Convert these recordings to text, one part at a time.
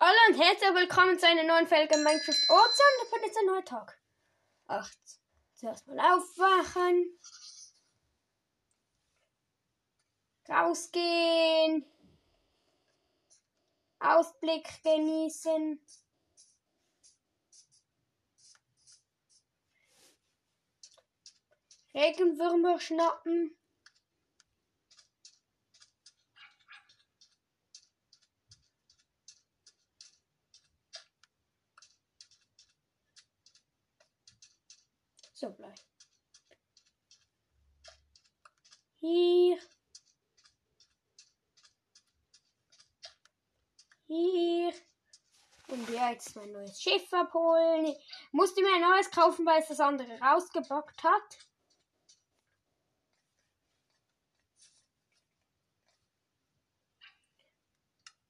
Hallo und herzlich willkommen zu einer neuen Folge Minecraft Ozean. Ich bin jetzt ein neuer Tag. Acht. Zuerst mal aufwachen. Rausgehen. Ausblick genießen. Regenwürmer schnappen. So bleib. Hier. Hier. Und jetzt mein neues Schiff abholen. Musste mir ein neues kaufen, weil es das andere rausgebockt hat.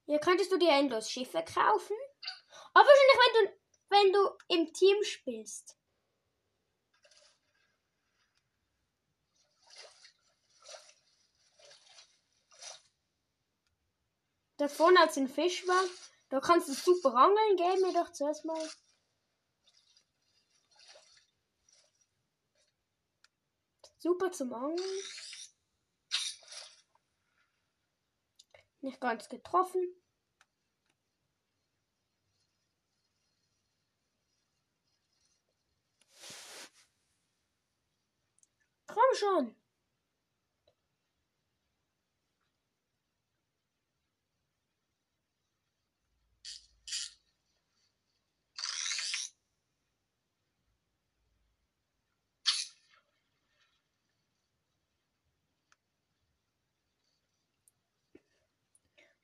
Hier könntest du dir endlos Schiffe kaufen. Aber wahrscheinlich, wenn du, wenn du im Team spielst. Da vorne als ein Fisch war. Da kannst du super angeln. Gib mir doch zuerst mal. Super zum Angeln. Nicht ganz getroffen. Komm schon.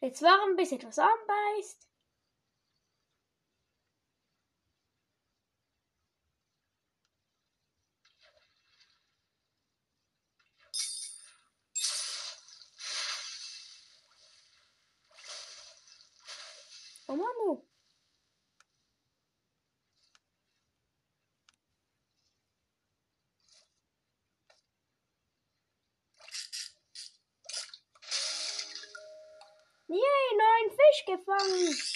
Jetzt warten, bis etwas anbeißt. Oh Manu. Yay, neuen Fisch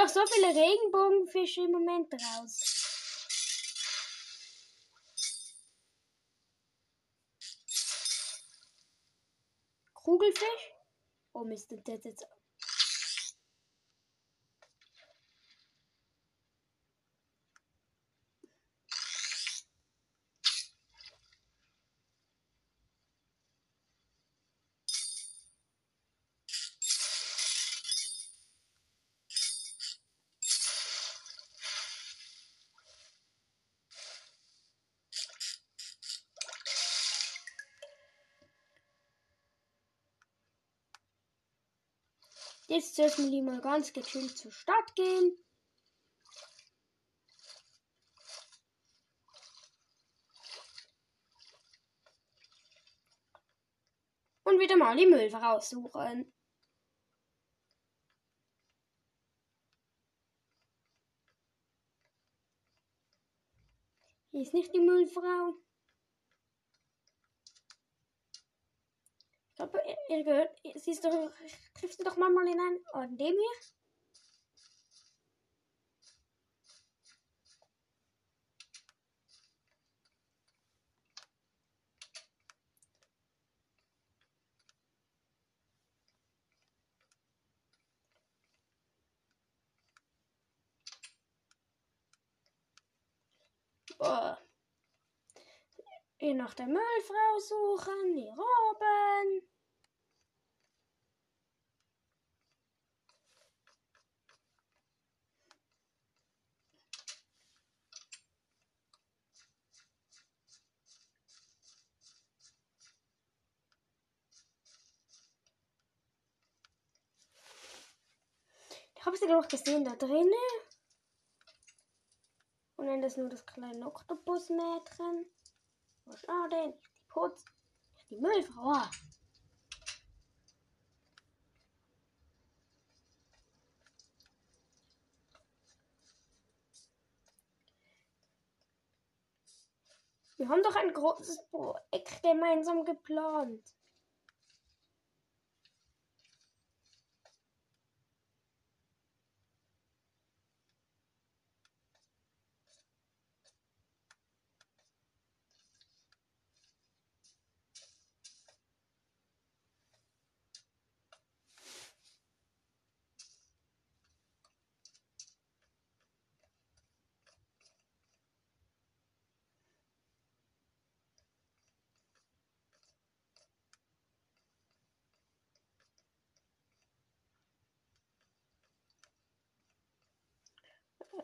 Sehe auch so viele Regenbogenfische im Moment raus. Kugelfisch? Oh Mist, das jetzt. Jetzt dürfen die mal ganz gechillt zur Stadt gehen. Und wieder mal die Müll raussuchen. Hier ist nicht die Müllfrau. Glaube, ihr, gehört, sie ist doch, trifft sie doch manchmal in ein, oh, dem hier? Boah. Hier nach der Müllfrau suchen, hier oben. Sie noch gesehen da drinnen. Und dann ist nur das kleine Oktopusmädchen. Ist er denn? Die Putz. Die Müllfrau. Wir haben doch ein großes Projekt gemeinsam geplant.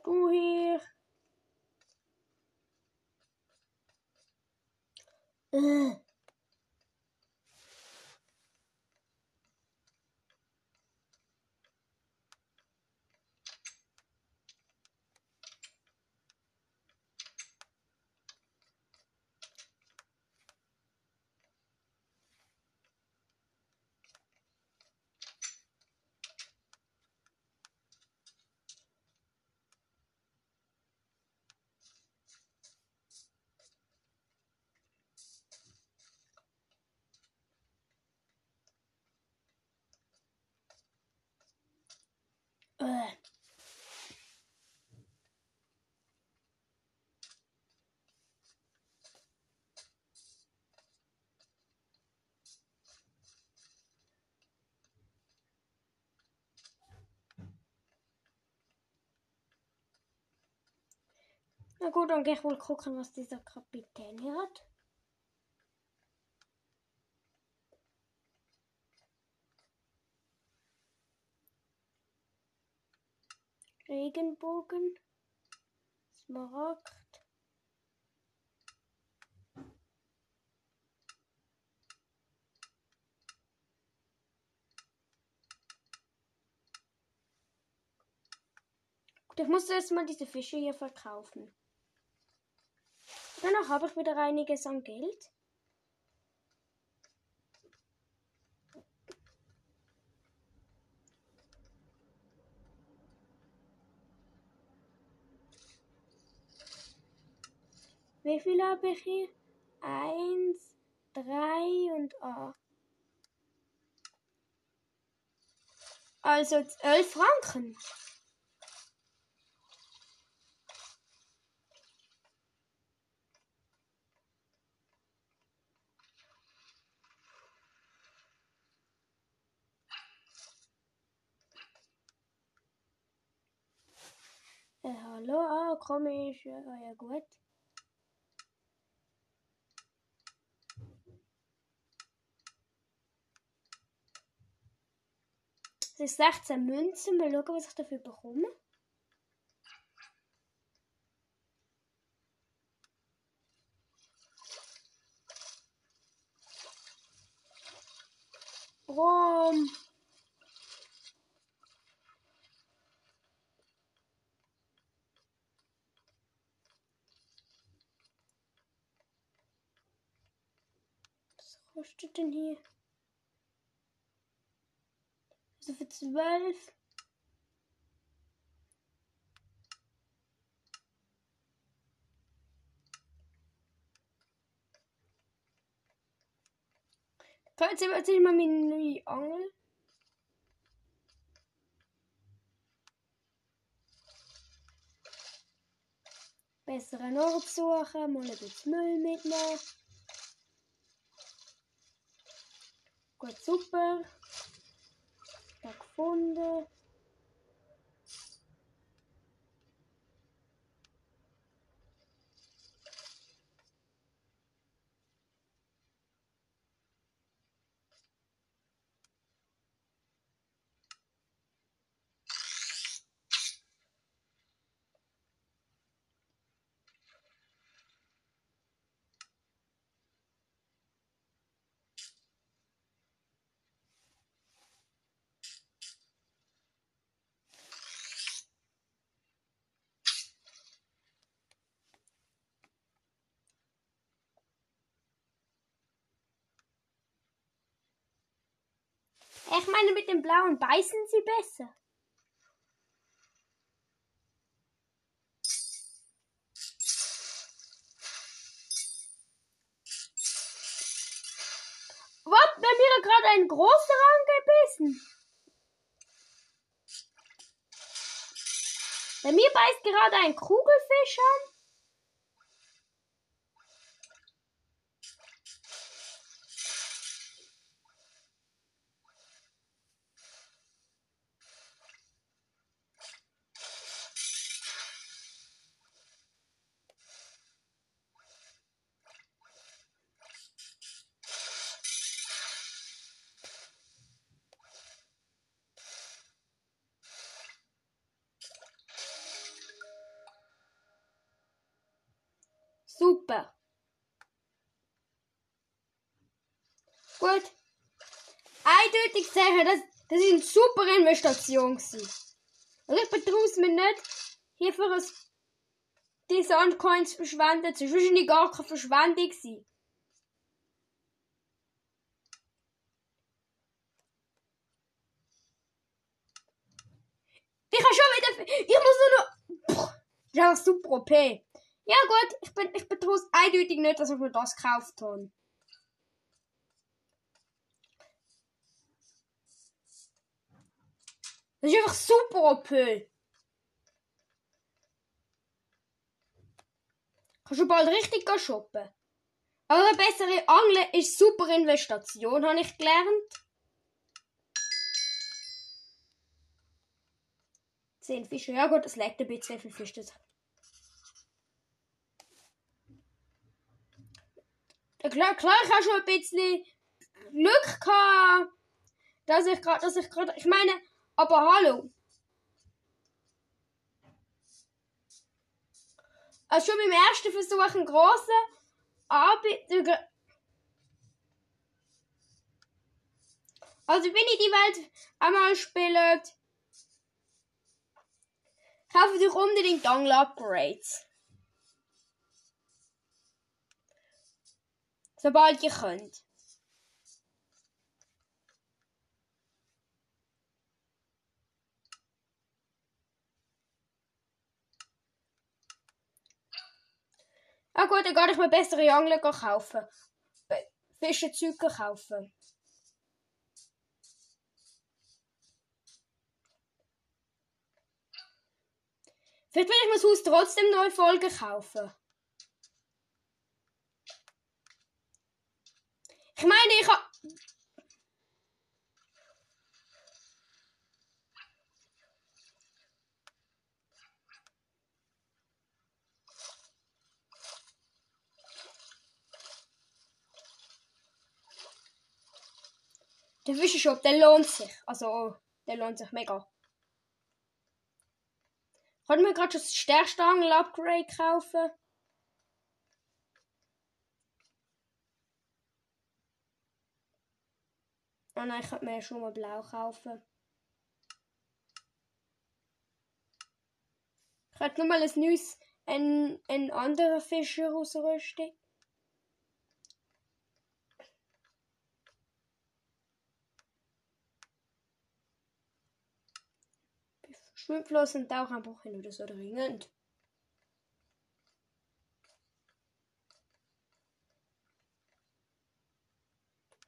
Du hier. Äh. Na gut, dann gehe ich wohl gucken, was dieser Kapitän hier hat. Regenbogen, Smaragd. Ich muss erstmal diese Fische hier verkaufen. Danach habe ich wieder einiges an Geld. Wie viel habe ich hier? Eins, drei und A. Also elf Franken. Äh, hallo, ah, komisch. Ja, ja gut. Ist 16 Münzen. Mal schauen, was ich dafür bekomme. Rom. Was kostet denn hier? So für zwölf. Jetzt erzähl ich mal meine neue Angel. Besseren Ort suchen, mal ein bisschen Müll mitnehmen. Gut, super. Da Ich meine, mit dem blauen beißen sie besser. Was? Bei mir hat gerade ein großer angebissen. Bei mir beißt gerade ein Kugelfisch an. Sagen, das, das ist eine super Investition gewesen. Also ich betraue mir nicht, hier für ein, die Sandcoins zu verschwenden. Das war wahrscheinlich gar keine Verschwendung gewesen. Ich habe schon wieder. Ich muss nur noch. Einfach super OP. Ja gut, ich, bin, ich betraue es eindeutig nicht, dass ich mir das gekauft habe. Das ist einfach super OP. Kannst du bald richtig shoppen. Aber eine bessere Angel ist super Investition, habe ich gelernt. 10 Fische. Ja gut, das legt ein bisschen, wie viel Fische das klar, klar, ich habe schon ein bisschen Glück gehabt, dass ich gerade, dass ich gerade, ich meine, aber hallo. Also schon beim ersten Versuch einen grossen Anbieter. Also wenn ich die Welt einmal spiele, kaufe ich unbedingt Dongle Upgrades. sobald je könnt. Ah gut, dann kann ich mir bessere Angler kaufen. Fischenzeug kaufen. Vielleicht will ich mir das Haus trotzdem neue Folgen kaufen. Ich meine, ich hab... Der Fischshop, der lohnt sich. Also, der lohnt sich mega. Ich mir gerade schon das Sternstangel-Upgrade kaufen. Oh nein, ich könnte mir schon mal blau kaufen. Ich hätte nur mal ein neues, ein, ein anderer Fischer ausrüsten. Schwimmfloss und Taucheinbruch hin oder so dringend.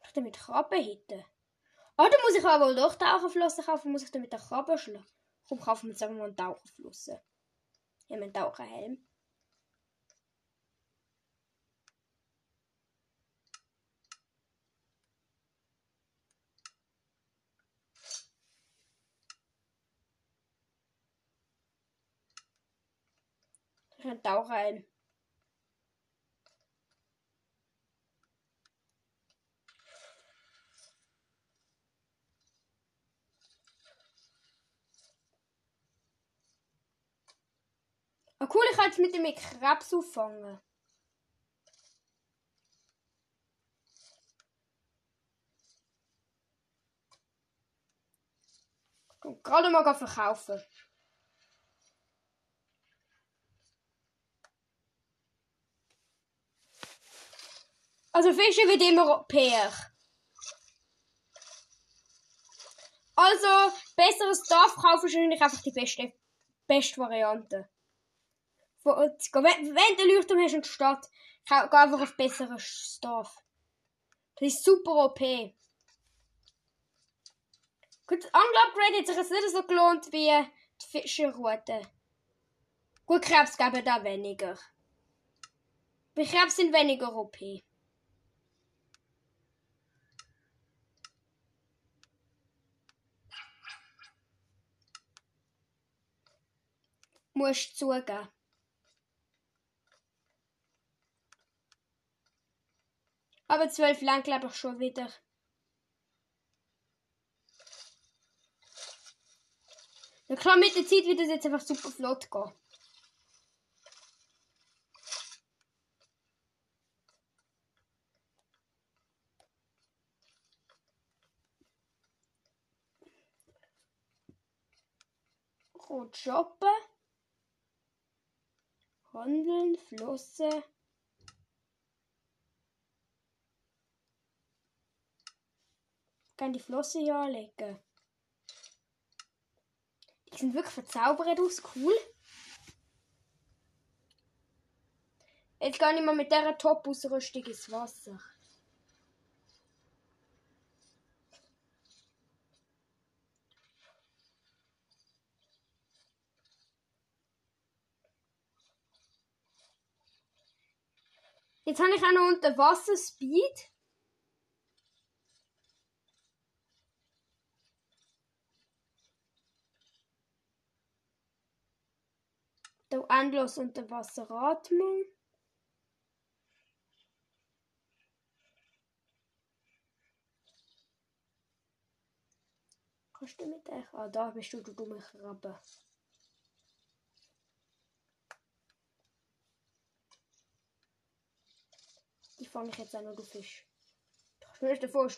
Ich damit Krabben hitten. Ah, dann muss ich aber wohl doch Taucherflossen kaufen. Muss ich dann mit der Krabbe schlagen? Komm, kaufen wir jetzt einfach mal einen Taucherflossen. Ich habe einen Taucherhelm. Ich habe einen Taucherhelm. Ah, cool, ich kann jetzt mit dem Krebs auffangen. Gerade mal verkaufen. Also Fische wird immer PR. Also, besseres Dorf kaufen ist wahrscheinlich einfach die beste, beste Variante. Wenn, du Leuchtturm hast in der Stadt, geh einfach auf besseres Dorf. Das ist super OP. Gut, das Angler-Upgrade hat sich jetzt nicht so gelohnt wie die Fischerroute. Gut, Krebs geben da weniger. Bei Krebs sind weniger OP. Musst zugeben. Aber zwölf lang glaube ich schon wieder. Ja klar, mit der Zeit wird es jetzt einfach super flott gehen. Gut shoppen. Handeln, Flossen. Ich kann die Flosse hier anlegen. Die sind wirklich verzaubert aus, cool. Jetzt gehe ich mal mit dieser Top-Ausrüstung ins Wasser. Jetzt habe ich auch noch unter Wasser Speed. Da endlos unter Wasser Atmung. Kannst du mit euch? Ah, da bist du, du dumme Krabbe. Die fange ich jetzt an, du Fisch. Kannst nicht davor.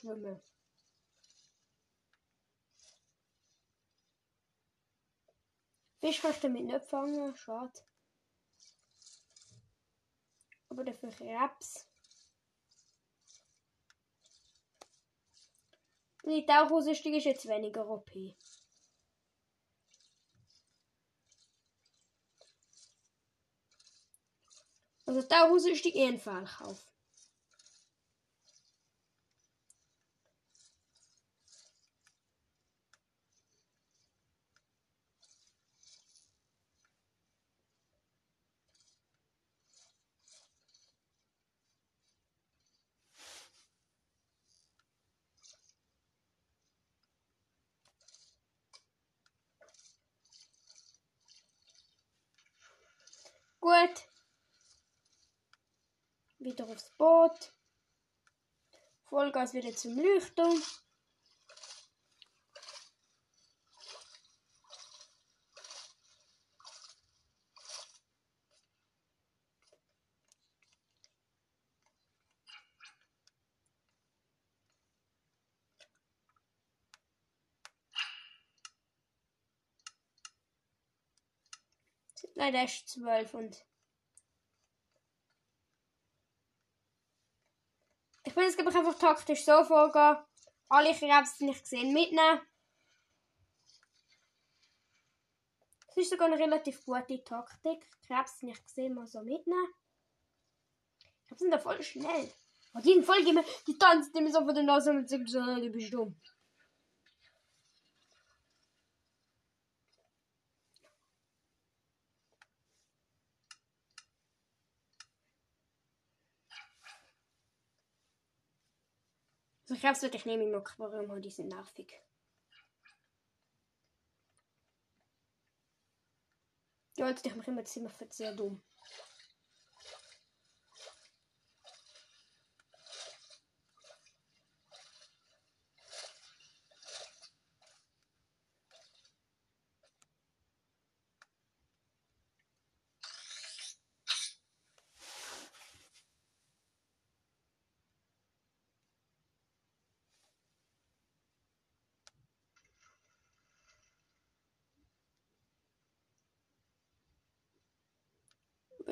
Fisch kannst du damit nicht fangen, schade. Aber dafür Krebs. Die Tauchausrüstung ist jetzt weniger OP. Also Tauchausrüstung eh ein Fehlkauf. Gut. Wieder aufs Boot. Vollgas wieder zum Leuchtturm. Leider ist 12 und. Jetzt glaube ich einfach taktisch so vorgehen. Alle Krebs, die ich gesehen mitnehmen. Das ist sogar eine relativ gute Taktik. Krebs, die ich gesehen mal so mitnehmen. Ich sind da voll schnell. Und jeden gehen wir, die tanzen immer so vor der Nase und sagen so, du bist dumm. Ich glaube, es wird ich nehme im Aquarium, die sind nervig. Ja, jetzt ich mache immer ziemlich sehr dumm.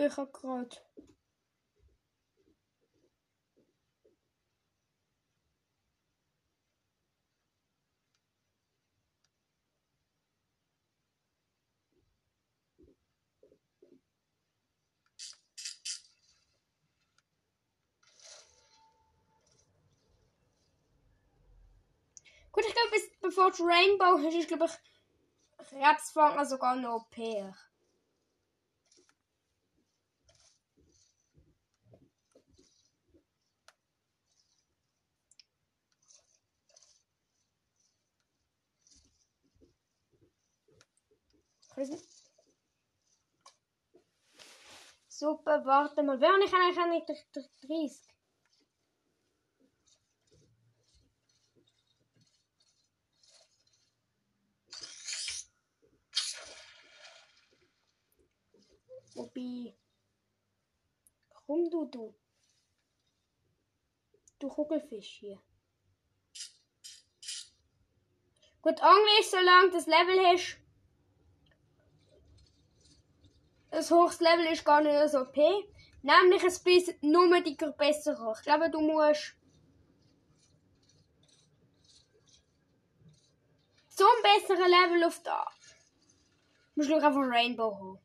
Ich hab grad. Gut, ich glaube, bevor Rainbow ist, ich glaube ich Herzfang sogar noch OP. Super, warte mal. Wer ich eigentlich eigentlich 30? Wobei. Komm du, du. Du Kugelfisch hier. Gut, Angel ist, solange das Level hast. Das hohes Level ist gar nicht so OP. Nämlich es bis nur die besser Ich glaube, du musst. Zum besseren Level auf da. Musst du einfach Rainbow haben.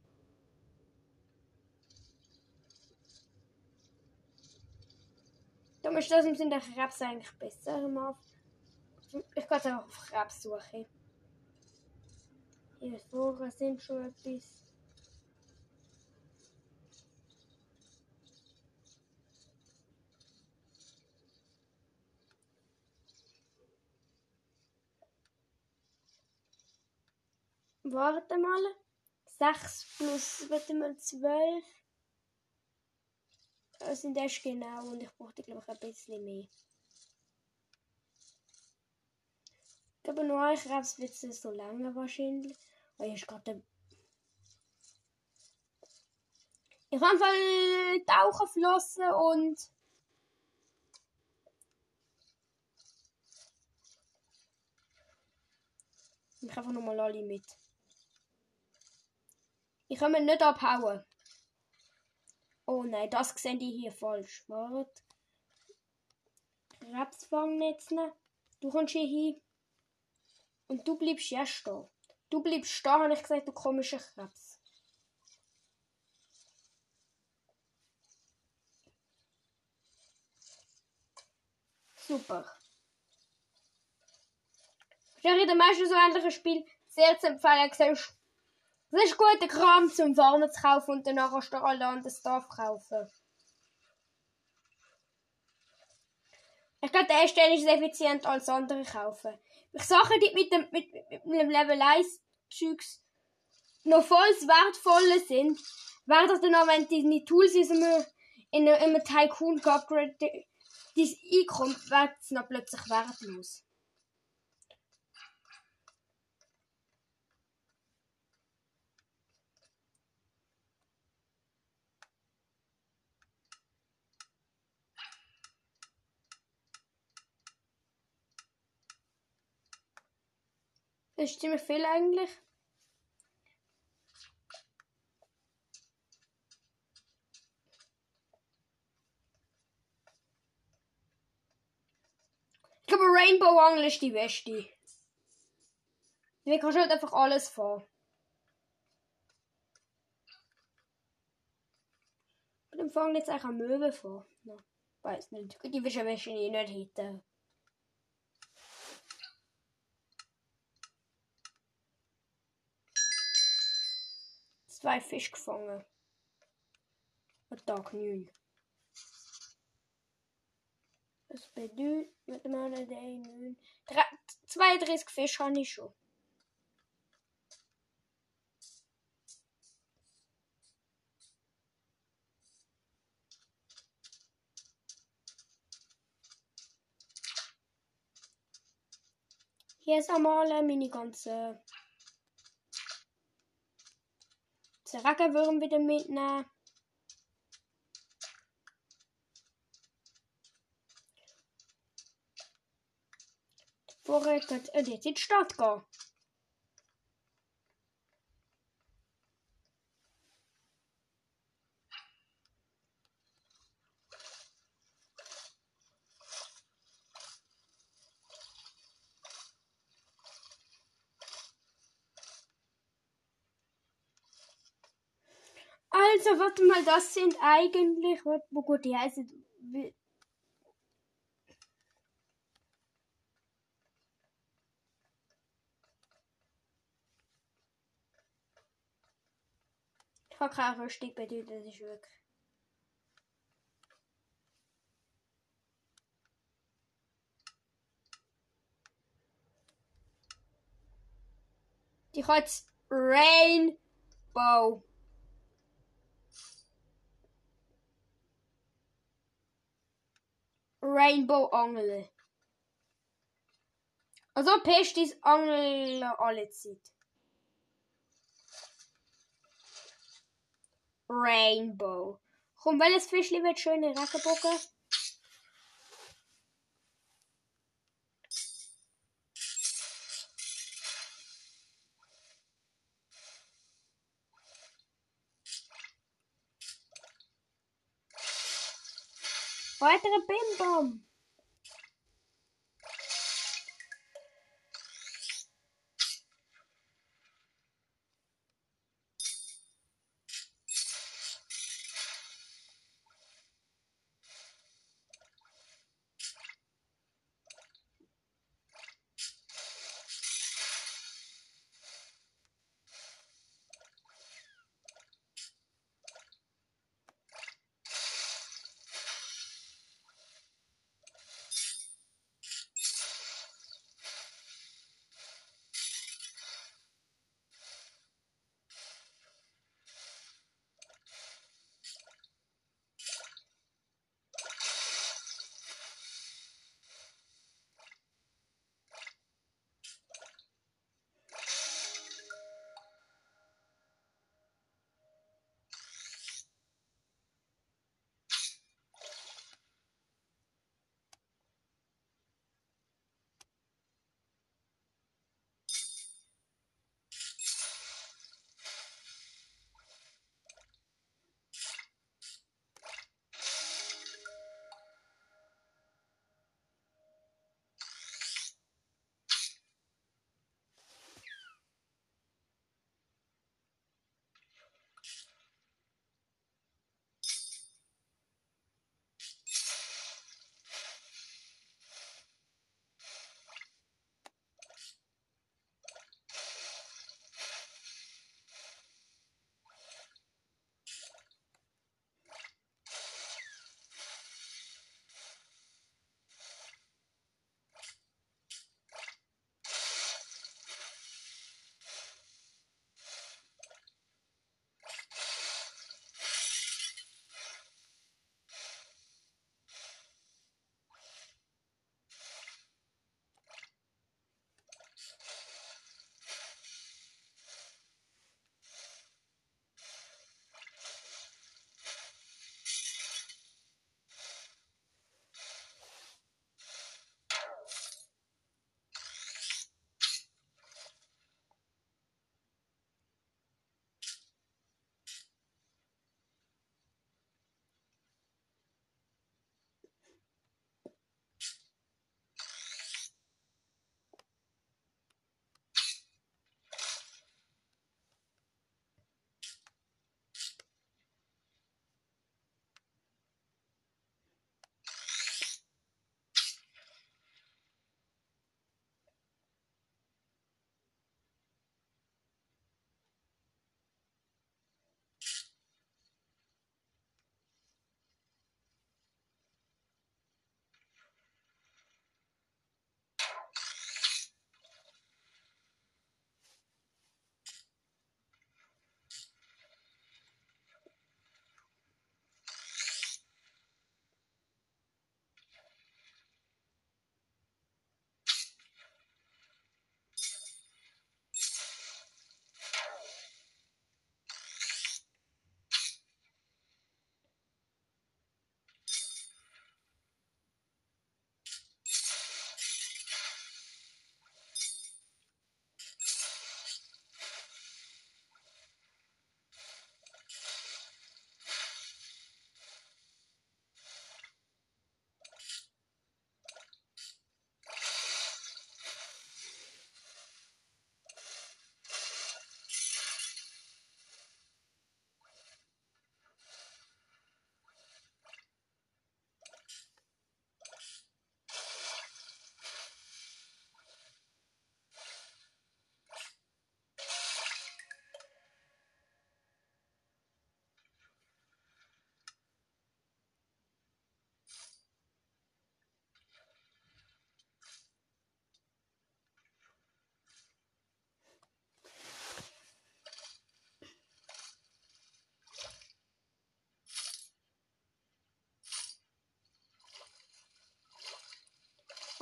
Da ist das im Sinne der Krebs eigentlich besser. Ich gehe einfach auf Krebs suchen. Hier vorne sind schon etwas. Warte mal. 6 plus, warte mal, 12. Das sind erst genau und ich brauchte, glaube ich, ein bisschen mehr. Ich glaube, nur Krebs wird es so lange wahrscheinlich. Weil ich gerade. Ich habe einfach tauchen flossen und. Ich einfach nochmal alle mit. Ich kann mir nicht abhauen. Oh nein, das sehen die hier falsch. Warte. Krebsfangnetz nehmen. Du kommst hier hin. Und du bleibst ja stehen. Du bleibst stehen, habe ich gesagt, du komischer Krebs. Super. Ich habe in den meisten so ähnlichen Spielen sehr zu empfehlen. Siehst das ist guter Kram zum Warmen zu kaufen und danach kannst du alle anderen Stuff kaufen. Ich glaube, der erste ist effizient als andere kaufen. Ich Sachen, die mit dem, mit, mit dem Level 1 Zeugs noch voll wertvolle sind, werden dann auch, wenn die Tools in einem, in einem Tycoon geupgradet, dein Einkommen wird es noch plötzlich wertlos. Das ist ziemlich viel eigentlich. Ich glaube, Rainbow Angle ist die beste. Wir kannst halt einfach alles fahren. Dann fangen jetzt auch Möwe vor. Ja, weiß nicht. Die wahrscheinlich nicht hinten. Zwei Fisch gefangen. An Tag 9. Das bedeutet, warte mal, 9. 32 Fisch habe ich schon. Hier ist einmal meine ganze Rackerwürm wieder mitnehmen. Vorher könnte er jetzt in die Stadt. Also, warte mal, das sind eigentlich. wo gut die heißen. Ich habe keinen Rüstung bei dir, das ist wirklich. Die hat Rainbow. Rainbow Angel. Also Pest ist Angel alle Zeit. Rainbow. Komm, welches Fischli wird schöne Regenbogen? Weitere Bimbom.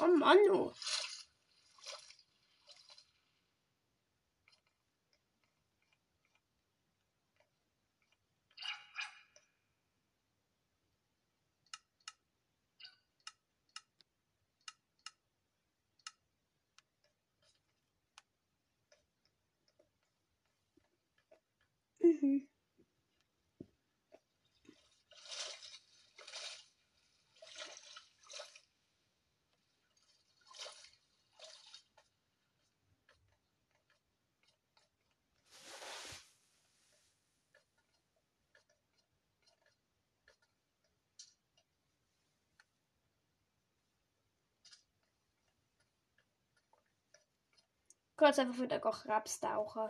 Oh Mann, oh. Mm-hmm. Kurz einfach wieder Raps tauchen.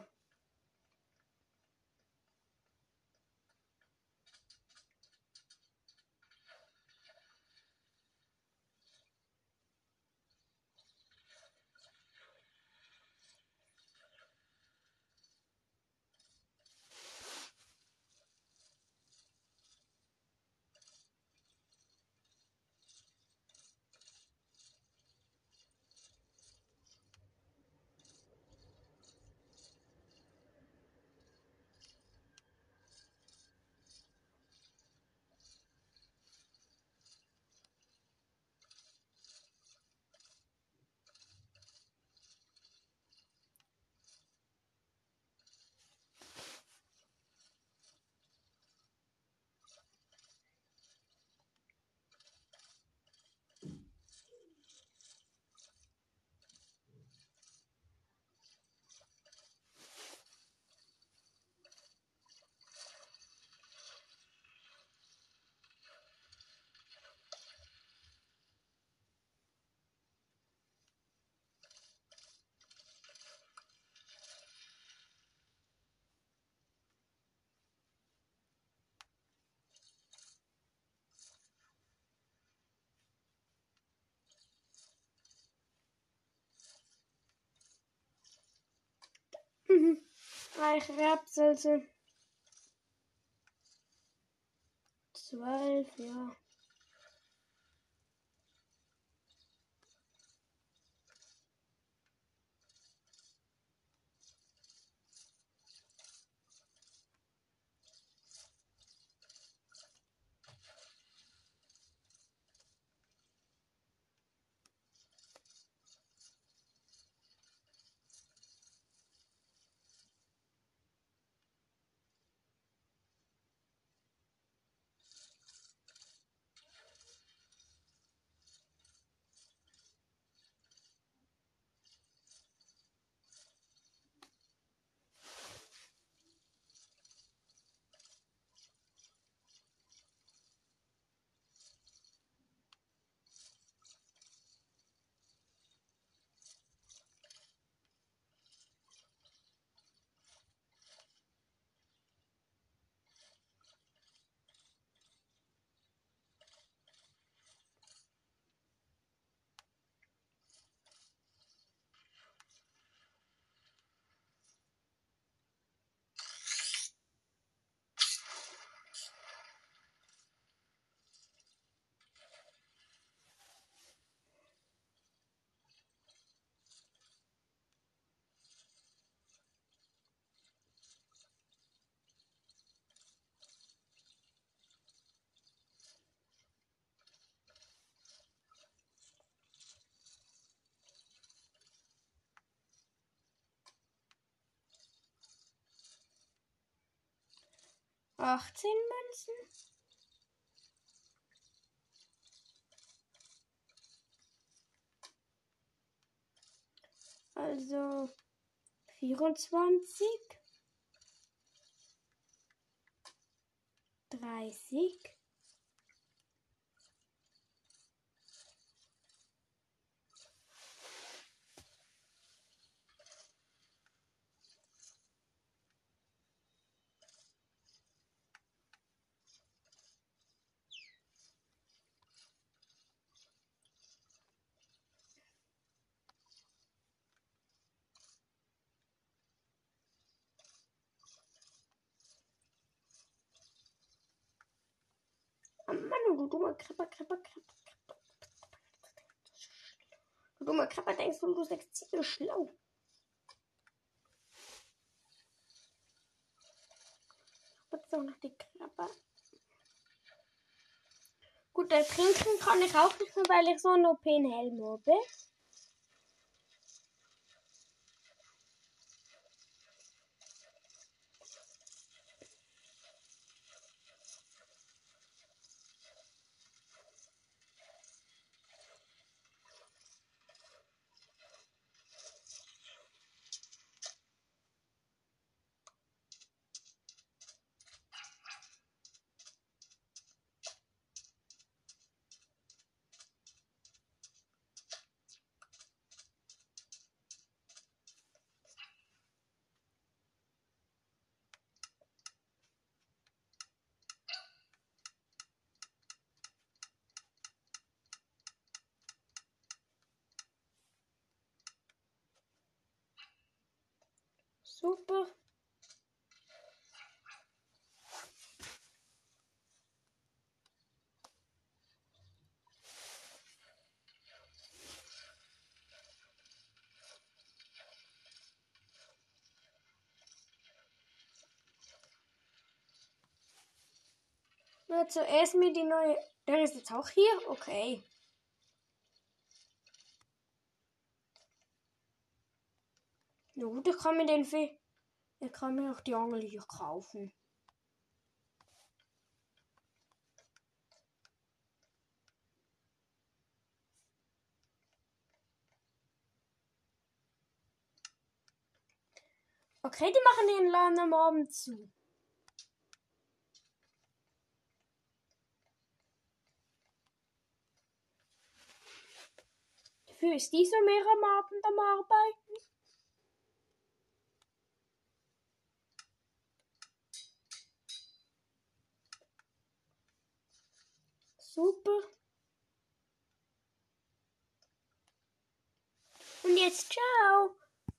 Drei Rapselse. Zwölf, ja. 18 Münzen. Also 24, 30, du mal, Krabber, Krabber, Krabber, Du Guck mal, Krabber denkst du, du sagst Ziele schlau. Jetzt auch noch die Krabber. Gut, der Trinken kann ich auch nicht mehr, weil ich so einen OP-Helm habe. Na, zuerst mir die neue. Der ist jetzt auch hier? Okay. Na gut, ich kann mir den für. Ich kann mir auch die Angel hier kaufen. Okay, die machen den Laden am Abend zu. Dafür ist dieser mehr am Abend am Arbeiten. Super. Und jetzt ciao.